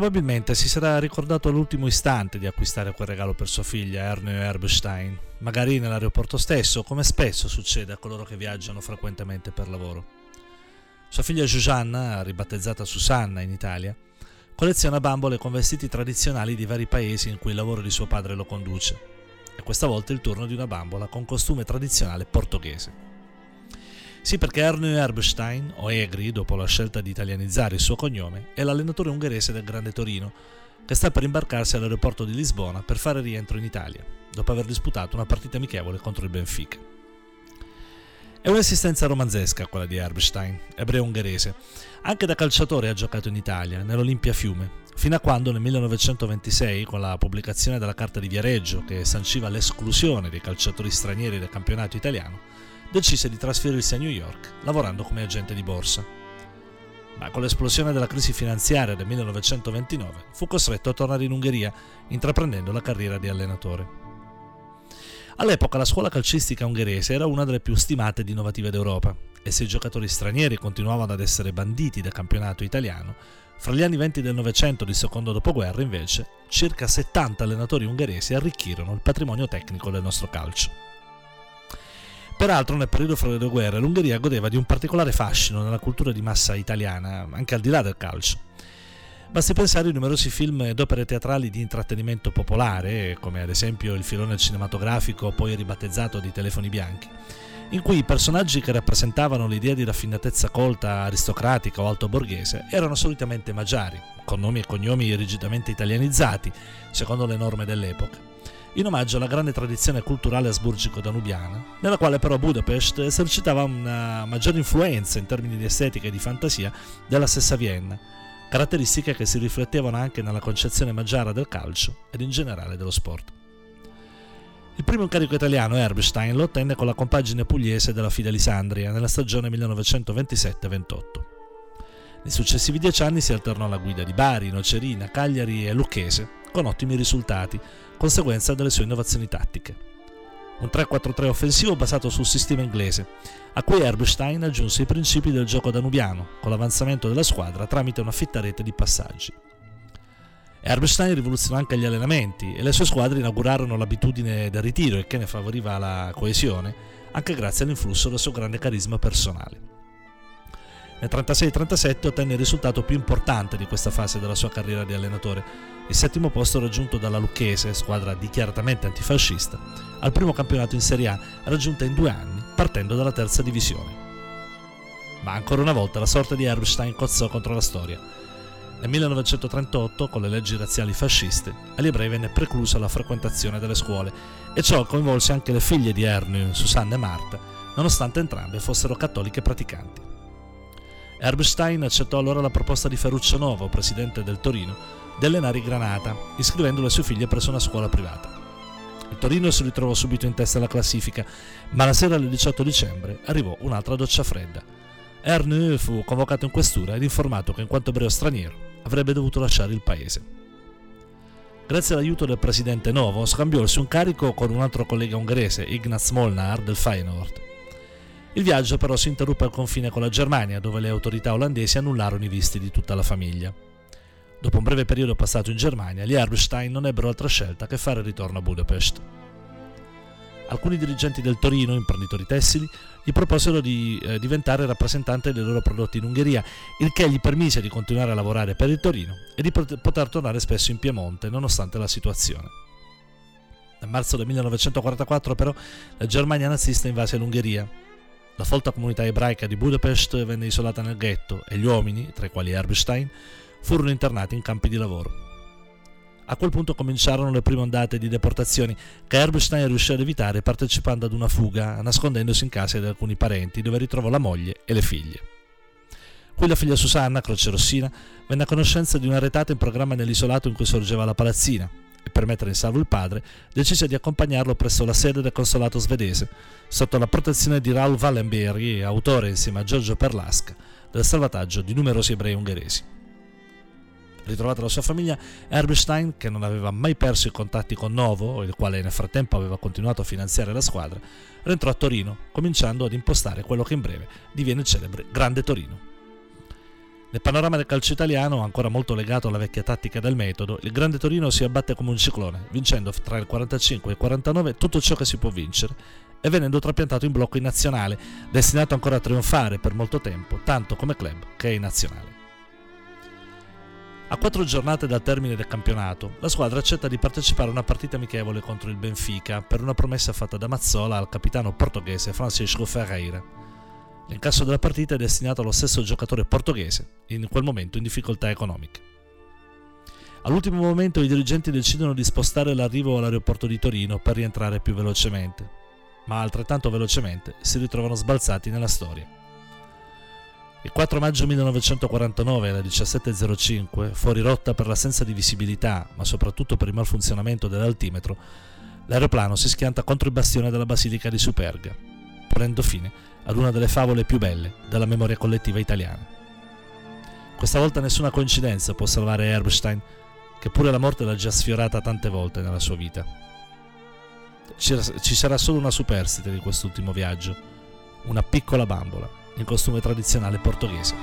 Probabilmente si sarà ricordato all'ultimo istante di acquistare quel regalo per sua figlia, Ernő Erbstein, magari nell'aeroporto stesso, come spesso succede a coloro che viaggiano frequentemente per lavoro. Sua figlia Giusanna, ribattezzata Susanna in Italia, colleziona bambole con vestiti tradizionali di vari paesi in cui il lavoro di suo padre lo conduce. E questa volta è il turno di una bambola con costume tradizionale portoghese. Sì, perché Ernő Erbstein, o Egri, dopo la scelta di italianizzare il suo cognome, è l'allenatore ungherese del Grande Torino, che sta per imbarcarsi all'aeroporto di Lisbona per fare rientro in Italia, dopo aver disputato una partita amichevole contro il Benfica. È un'esistenza romanzesca quella di Erbstein, ebreo ungherese. Anche da calciatore ha giocato in Italia, nell'Olimpia Fiume, fino a quando nel 1926, con la pubblicazione della Carta di Viareggio che sanciva l'esclusione dei calciatori stranieri dal campionato italiano, decise di trasferirsi a New York, lavorando come agente di borsa. Ma con l'esplosione della crisi finanziaria del 1929 fu costretto a tornare in Ungheria, intraprendendo la carriera di allenatore. All'epoca la scuola calcistica ungherese era una delle più stimate ed innovative d'Europa e se i giocatori stranieri continuavano ad essere banditi dal campionato italiano, fra gli anni 20 del Novecento il secondo dopoguerra invece circa 70 allenatori ungheresi arricchirono il patrimonio tecnico del nostro calcio. Peraltro nel periodo fra le due guerre l'Ungheria godeva di un particolare fascino nella cultura di massa italiana, anche al di là del calcio. Basti pensare ai numerosi film ed opere teatrali di intrattenimento popolare, come ad esempio il filone cinematografico poi ribattezzato di Telefoni Bianchi, in cui i personaggi che rappresentavano l'idea di raffinatezza colta, aristocratica o altoborghese erano solitamente magiari, con nomi e cognomi rigidamente italianizzati, secondo le norme dell'epoca in omaggio alla grande tradizione culturale asburgico-danubiana, nella quale però Budapest esercitava una maggiore influenza in termini di estetica e di fantasia della stessa Vienna, caratteristiche che si riflettevano anche nella concezione maggiara del calcio ed in generale dello sport. Il primo incarico italiano, Erbstein, lo ottenne con la compagine pugliese della Fidelisandria nella stagione 1927-28. Nei successivi dieci anni si alternò alla guida di Bari, Nocerina, Cagliari e Lucchese, con ottimi risultati, conseguenza delle sue innovazioni tattiche. Un 3-4-3 offensivo basato sul sistema inglese, a cui Erbstein aggiunse i principi del gioco danubiano, con l'avanzamento della squadra tramite una fitta rete di passaggi. Erbstein rivoluzionò anche gli allenamenti e le sue squadre inaugurarono l'abitudine del ritiro e che ne favoriva la coesione, anche grazie all'influsso del suo grande carisma personale. Nel 36-37 ottenne il risultato più importante di questa fase della sua carriera di allenatore, il settimo posto raggiunto dalla Lucchese, squadra dichiaratamente antifascista, al primo campionato in Serie A raggiunta in due anni, partendo dalla terza divisione. Ma ancora una volta la sorte di Erbstein cozzò contro la storia. Nel 1938, con le leggi razziali fasciste, agli ebrei venne preclusa la frequentazione delle scuole e ciò coinvolse anche le figlie di Ernő, Susanna e Marta, nonostante entrambe fossero cattoliche praticanti. Erbstein accettò allora la proposta di Ferruccio Novo, presidente del Torino, di allenare i Granata, iscrivendo le sue figlie presso una scuola privata. Il Torino si ritrovò subito in testa alla classifica, ma la sera del 18 dicembre arrivò un'altra doccia fredda. Ernő fu convocato in questura ed informato che in quanto ebreo straniero avrebbe dovuto lasciare il paese. Grazie all'aiuto del presidente Novo scambiò il suo incarico con un altro collega ungherese, Ignaz Molnar del Feyenoord. Il viaggio però si interruppe al confine con la Germania, dove le autorità olandesi annullarono i visti di tutta la famiglia. Dopo un breve periodo passato in Germania, gli Erbstein non ebbero altra scelta che fare ritorno a Budapest. Alcuni dirigenti del Torino, imprenditori tessili, gli proposero di eh, diventare rappresentante dei loro prodotti in Ungheria, il che gli permise di continuare a lavorare per il Torino e di poter tornare spesso in Piemonte, nonostante la situazione. Nel marzo del 1944 però la Germania nazista invase l'Ungheria la folta comunità ebraica di Budapest venne isolata nel ghetto e gli uomini, tra i quali Erbstein, furono internati in campi di lavoro. A quel punto cominciarono le prime ondate di deportazioni che Erbstein riuscì ad evitare partecipando ad una fuga, nascondendosi in casa di alcuni parenti dove ritrovò la moglie e le figlie. Qui la figlia Susanna, croce rossina, venne a conoscenza di una retata in programma nell'isolato in cui sorgeva la palazzina, e per mettere in salvo il padre, decise di accompagnarlo presso la sede del consolato svedese, sotto la protezione di Raoul Wallenberg, autore insieme a Giorgio Perlasca del salvataggio di numerosi ebrei ungheresi. Ritrovata la sua famiglia, Erbstein, che non aveva mai perso i contatti con Novo, il quale nel frattempo aveva continuato a finanziare la squadra, rientrò a Torino, cominciando ad impostare quello che in breve diviene il celebre Grande Torino. Nel panorama del calcio italiano, ancora molto legato alla vecchia tattica del metodo, il Grande Torino si abbatte come un ciclone, vincendo tra il 45 e il 49 tutto ciò che si può vincere e venendo trapiantato in blocco in nazionale, destinato ancora a trionfare per molto tempo, tanto come club che in nazionale. A quattro giornate dal termine del campionato, la squadra accetta di partecipare a una partita amichevole contro il Benfica per una promessa fatta da Mazzola al capitano portoghese Francisco Ferreira. L'incasso della partita è destinato allo stesso giocatore portoghese, in quel momento in difficoltà economiche. All'ultimo momento i dirigenti decidono di spostare l'arrivo all'aeroporto di Torino per rientrare più velocemente, ma altrettanto velocemente si ritrovano sbalzati nella storia. Il 4 maggio 1949 alle 17.05, fuori rotta per l'assenza di visibilità, ma soprattutto per il malfunzionamento dell'altimetro, l'aeroplano si schianta contro il bastione della Basilica di Superga, ponendo fine ad una delle favole più belle della memoria collettiva italiana. Questa volta nessuna coincidenza può salvare Erbstein, che pure la morte l'ha già sfiorata tante volte nella sua vita. Ci sarà solo una superstite di quest'ultimo viaggio, una piccola bambola in costume tradizionale portoghese.